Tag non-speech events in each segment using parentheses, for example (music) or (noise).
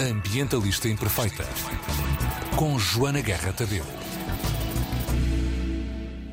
Ambientalista Imperfeita, com Joana Guerra Tadeu.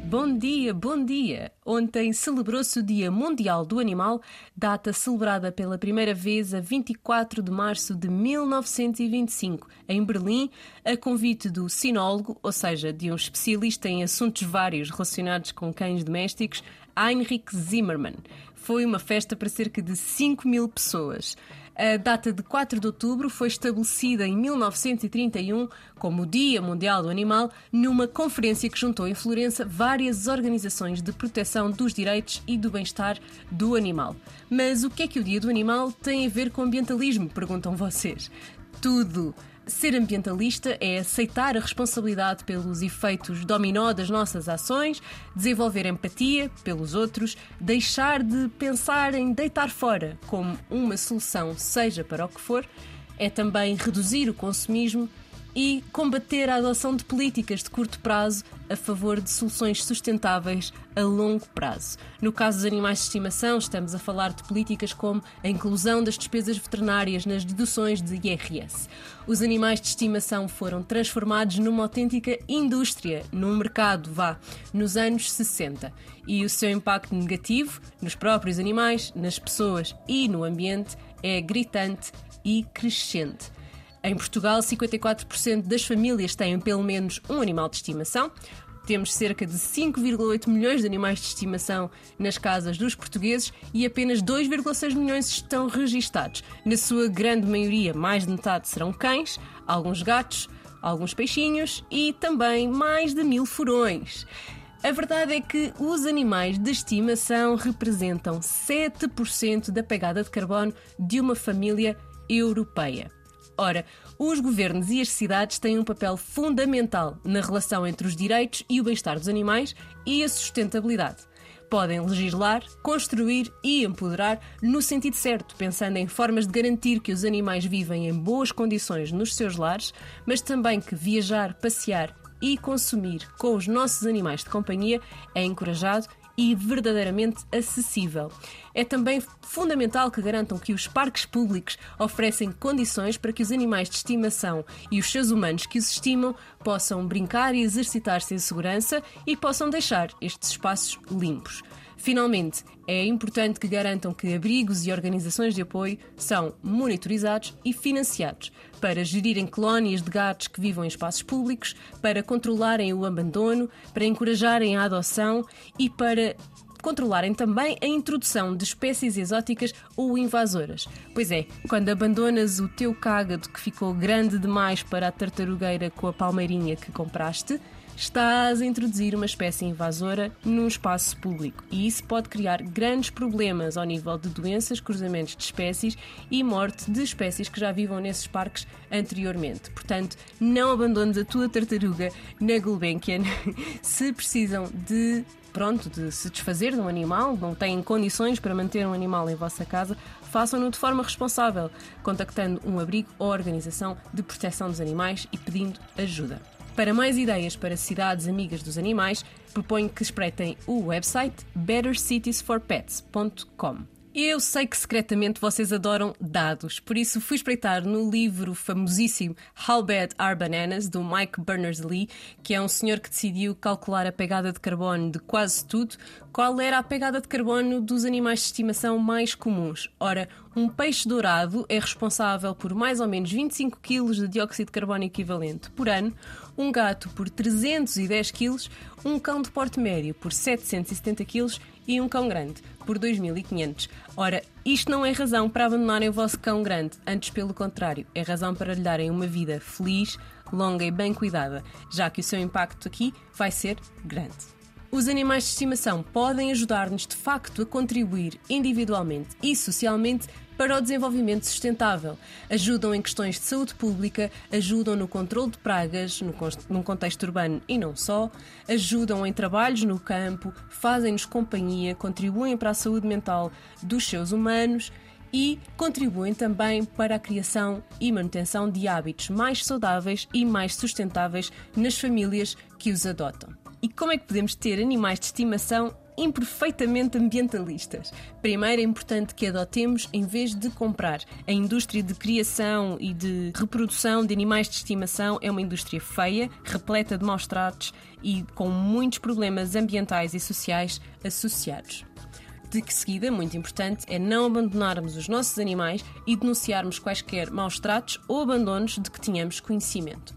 Bom dia, bom dia! Ontem celebrou-se o Dia Mundial do Animal, data celebrada pela primeira vez a 24 de março de 1925, em Berlim, a convite do sinólogo, ou seja, de um especialista em assuntos vários relacionados com cães domésticos, Heinrich Zimmermann. Foi uma festa para cerca de 5 mil pessoas. A data de 4 de outubro foi estabelecida em 1931 como o Dia Mundial do Animal, numa conferência que juntou em Florença várias organizações de proteção dos direitos e do bem-estar do animal. Mas o que é que o Dia do Animal tem a ver com ambientalismo? Perguntam vocês. Tudo. Ser ambientalista é aceitar a responsabilidade pelos efeitos dominó das nossas ações, desenvolver empatia pelos outros, deixar de pensar em deitar fora como uma solução, seja para o que for, é também reduzir o consumismo e combater a adoção de políticas de curto prazo a favor de soluções sustentáveis a longo prazo. No caso dos animais de estimação, estamos a falar de políticas como a inclusão das despesas veterinárias nas deduções de IRS. Os animais de estimação foram transformados numa autêntica indústria, num mercado, vá, nos anos 60. E o seu impacto negativo nos próprios animais, nas pessoas e no ambiente é gritante e crescente. Em Portugal, 54% das famílias têm pelo menos um animal de estimação. Temos cerca de 5,8 milhões de animais de estimação nas casas dos portugueses e apenas 2,6 milhões estão registados. Na sua grande maioria, mais de metade serão cães, alguns gatos, alguns peixinhos e também mais de mil furões. A verdade é que os animais de estimação representam 7% da pegada de carbono de uma família europeia. Ora, os governos e as cidades têm um papel fundamental na relação entre os direitos e o bem-estar dos animais e a sustentabilidade. Podem legislar, construir e empoderar no sentido certo, pensando em formas de garantir que os animais vivem em boas condições nos seus lares, mas também que viajar, passear e consumir com os nossos animais de companhia é encorajado e verdadeiramente acessível. É também fundamental que garantam que os parques públicos oferecem condições para que os animais de estimação e os seus humanos que os estimam possam brincar e exercitar-se em segurança e possam deixar estes espaços limpos. Finalmente, é importante que garantam que abrigos e organizações de apoio são monitorizados e financiados para gerirem colónias de gatos que vivam em espaços públicos, para controlarem o abandono, para encorajarem a adoção e para controlarem também a introdução de espécies exóticas ou invasoras. Pois é, quando abandonas o teu cágado que ficou grande demais para a tartarugueira com a palmeirinha que compraste, estás a introduzir uma espécie invasora num espaço público e isso pode criar grandes problemas ao nível de doenças, cruzamentos de espécies e morte de espécies que já vivam nesses parques anteriormente. Portanto, não abandones a tua tartaruga na Gulbenkian (laughs) se precisam de pronto, de se desfazer de um animal, não têm condições para manter um animal em vossa casa, façam-no de forma responsável, contactando um abrigo ou organização de proteção dos animais e pedindo ajuda. Para mais ideias para cidades amigas dos animais, proponho que espreitem o website bettercitiesforpets.com. Eu sei que secretamente vocês adoram dados, por isso fui espreitar no livro famosíssimo How Bad Are Bananas, do Mike Berners-Lee, que é um senhor que decidiu calcular a pegada de carbono de quase tudo, qual era a pegada de carbono dos animais de estimação mais comuns. Ora, um peixe dourado é responsável por mais ou menos 25 kg de dióxido de carbono equivalente por ano, um gato por 310 kg, um cão de porte médio por 770 kg e um cão grande por 2.500. Ora, isto não é razão para abandonarem o vosso cão grande, antes pelo contrário, é razão para lhe darem uma vida feliz, longa e bem cuidada, já que o seu impacto aqui vai ser grande. Os animais de estimação podem ajudar-nos de facto a contribuir individualmente e socialmente para o desenvolvimento sustentável. Ajudam em questões de saúde pública, ajudam no controle de pragas no, num contexto urbano e não só, ajudam em trabalhos no campo, fazem-nos companhia, contribuem para a saúde mental dos seus humanos e contribuem também para a criação e manutenção de hábitos mais saudáveis e mais sustentáveis nas famílias que os adotam. E como é que podemos ter animais de estimação imperfeitamente ambientalistas. Primeiro, é importante que adotemos, em vez de comprar, a indústria de criação e de reprodução de animais de estimação é uma indústria feia, repleta de maus tratos e com muitos problemas ambientais e sociais associados. De que seguida, muito importante, é não abandonarmos os nossos animais e denunciarmos quaisquer maus tratos ou abandonos de que tenhamos conhecimento.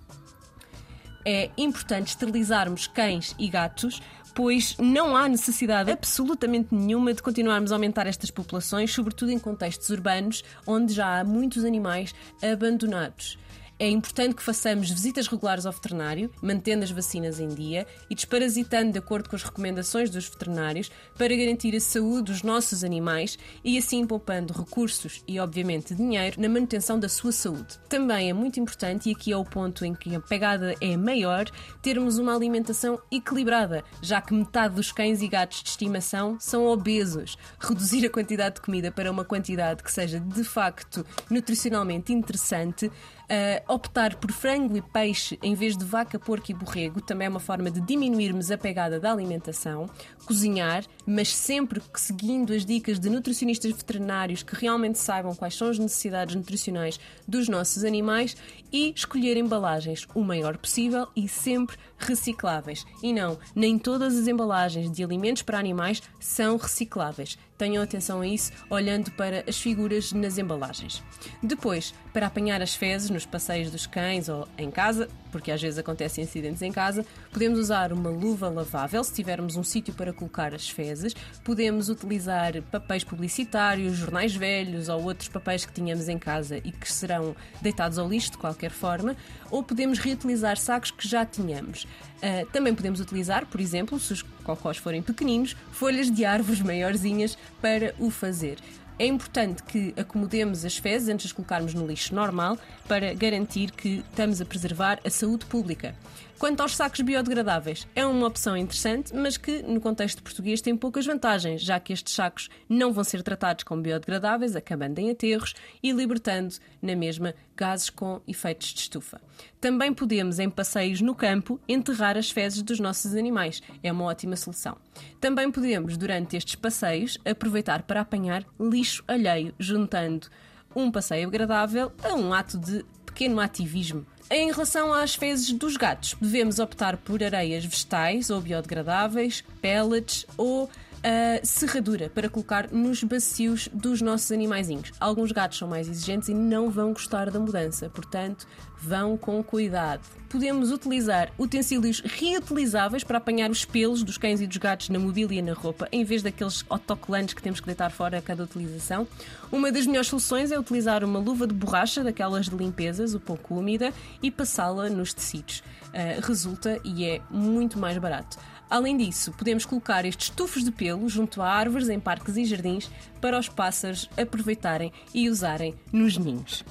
É importante esterilizarmos cães e gatos, pois não há necessidade absolutamente nenhuma de continuarmos a aumentar estas populações, sobretudo em contextos urbanos, onde já há muitos animais abandonados. É importante que façamos visitas regulares ao veterinário, mantendo as vacinas em dia e desparasitando de acordo com as recomendações dos veterinários para garantir a saúde dos nossos animais e assim poupando recursos e, obviamente, dinheiro na manutenção da sua saúde. Também é muito importante, e aqui é o ponto em que a pegada é maior, termos uma alimentação equilibrada, já que metade dos cães e gatos de estimação são obesos. Reduzir a quantidade de comida para uma quantidade que seja de facto nutricionalmente interessante Uh, optar por frango e peixe em vez de vaca, porco e borrego também é uma forma de diminuirmos a pegada da alimentação. Cozinhar, mas sempre seguindo as dicas de nutricionistas veterinários que realmente saibam quais são as necessidades nutricionais dos nossos animais e escolher embalagens o maior possível e sempre recicláveis. E não, nem todas as embalagens de alimentos para animais são recicláveis. Tenham atenção a isso, olhando para as figuras nas embalagens. Depois, para apanhar as fezes nos passeios dos cães ou em casa, porque às vezes acontecem incidentes em casa, podemos usar uma luva lavável se tivermos um sítio para colocar as fezes. Podemos utilizar papéis publicitários, jornais velhos ou outros papéis que tínhamos em casa e que serão deitados ao lixo de qualquer forma, ou podemos reutilizar sacos que já tínhamos. Uh, também podemos utilizar, por exemplo, se os cocós forem pequeninos, folhas de árvores maiorzinhas para o fazer. É importante que acomodemos as fezes antes de colocarmos no lixo normal para garantir que estamos a preservar a saúde pública. Quanto aos sacos biodegradáveis, é uma opção interessante, mas que no contexto português tem poucas vantagens, já que estes sacos não vão ser tratados como biodegradáveis, acabando em aterros e libertando na mesma gases com efeitos de estufa. Também podemos, em passeios no campo, enterrar as fezes dos nossos animais. É uma ótima solução. Também podemos, durante estes passeios, aproveitar para apanhar lixo alheio, juntando um passeio agradável a um ato de pequeno ativismo em relação às fezes dos gatos, devemos optar por areias vegetais ou biodegradáveis, pellets ou a serradura para colocar nos bacios dos nossos animaizinhos. Alguns gatos são mais exigentes e não vão gostar da mudança, portanto, vão com cuidado. Podemos utilizar utensílios reutilizáveis para apanhar os pelos dos cães e dos gatos na mobília e na roupa, em vez daqueles autocolantes que temos que deitar fora a cada utilização. Uma das melhores soluções é utilizar uma luva de borracha, daquelas de limpezas, um pouco úmida, e passá-la nos tecidos. Uh, resulta e é muito mais barato. Além disso, podemos colocar estes tufos de pelo junto a árvores em parques e jardins para os pássaros aproveitarem e usarem nos ninhos.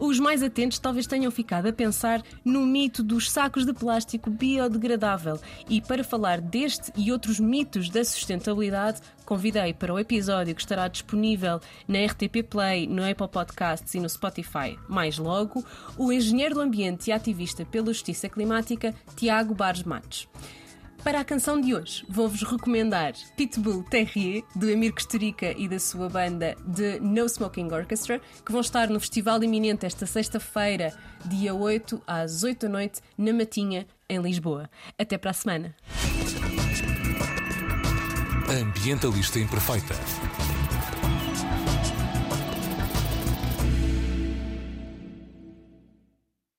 Os mais atentos talvez tenham ficado a pensar no mito dos sacos de plástico biodegradável. E para falar deste e outros mitos da sustentabilidade, convidei para o episódio que estará disponível na RTP Play, no Apple Podcasts e no Spotify mais logo, o engenheiro do ambiente e ativista pela justiça climática, Tiago Bares Matos. Para a canção de hoje, vou-vos recomendar Pitbull Terrier, do Emir Kusturica e da sua banda de No Smoking Orchestra, que vão estar no festival iminente esta sexta-feira, dia 8 às 8 da noite, na Matinha, em Lisboa. Até para a semana. Ambientalista Imperfeita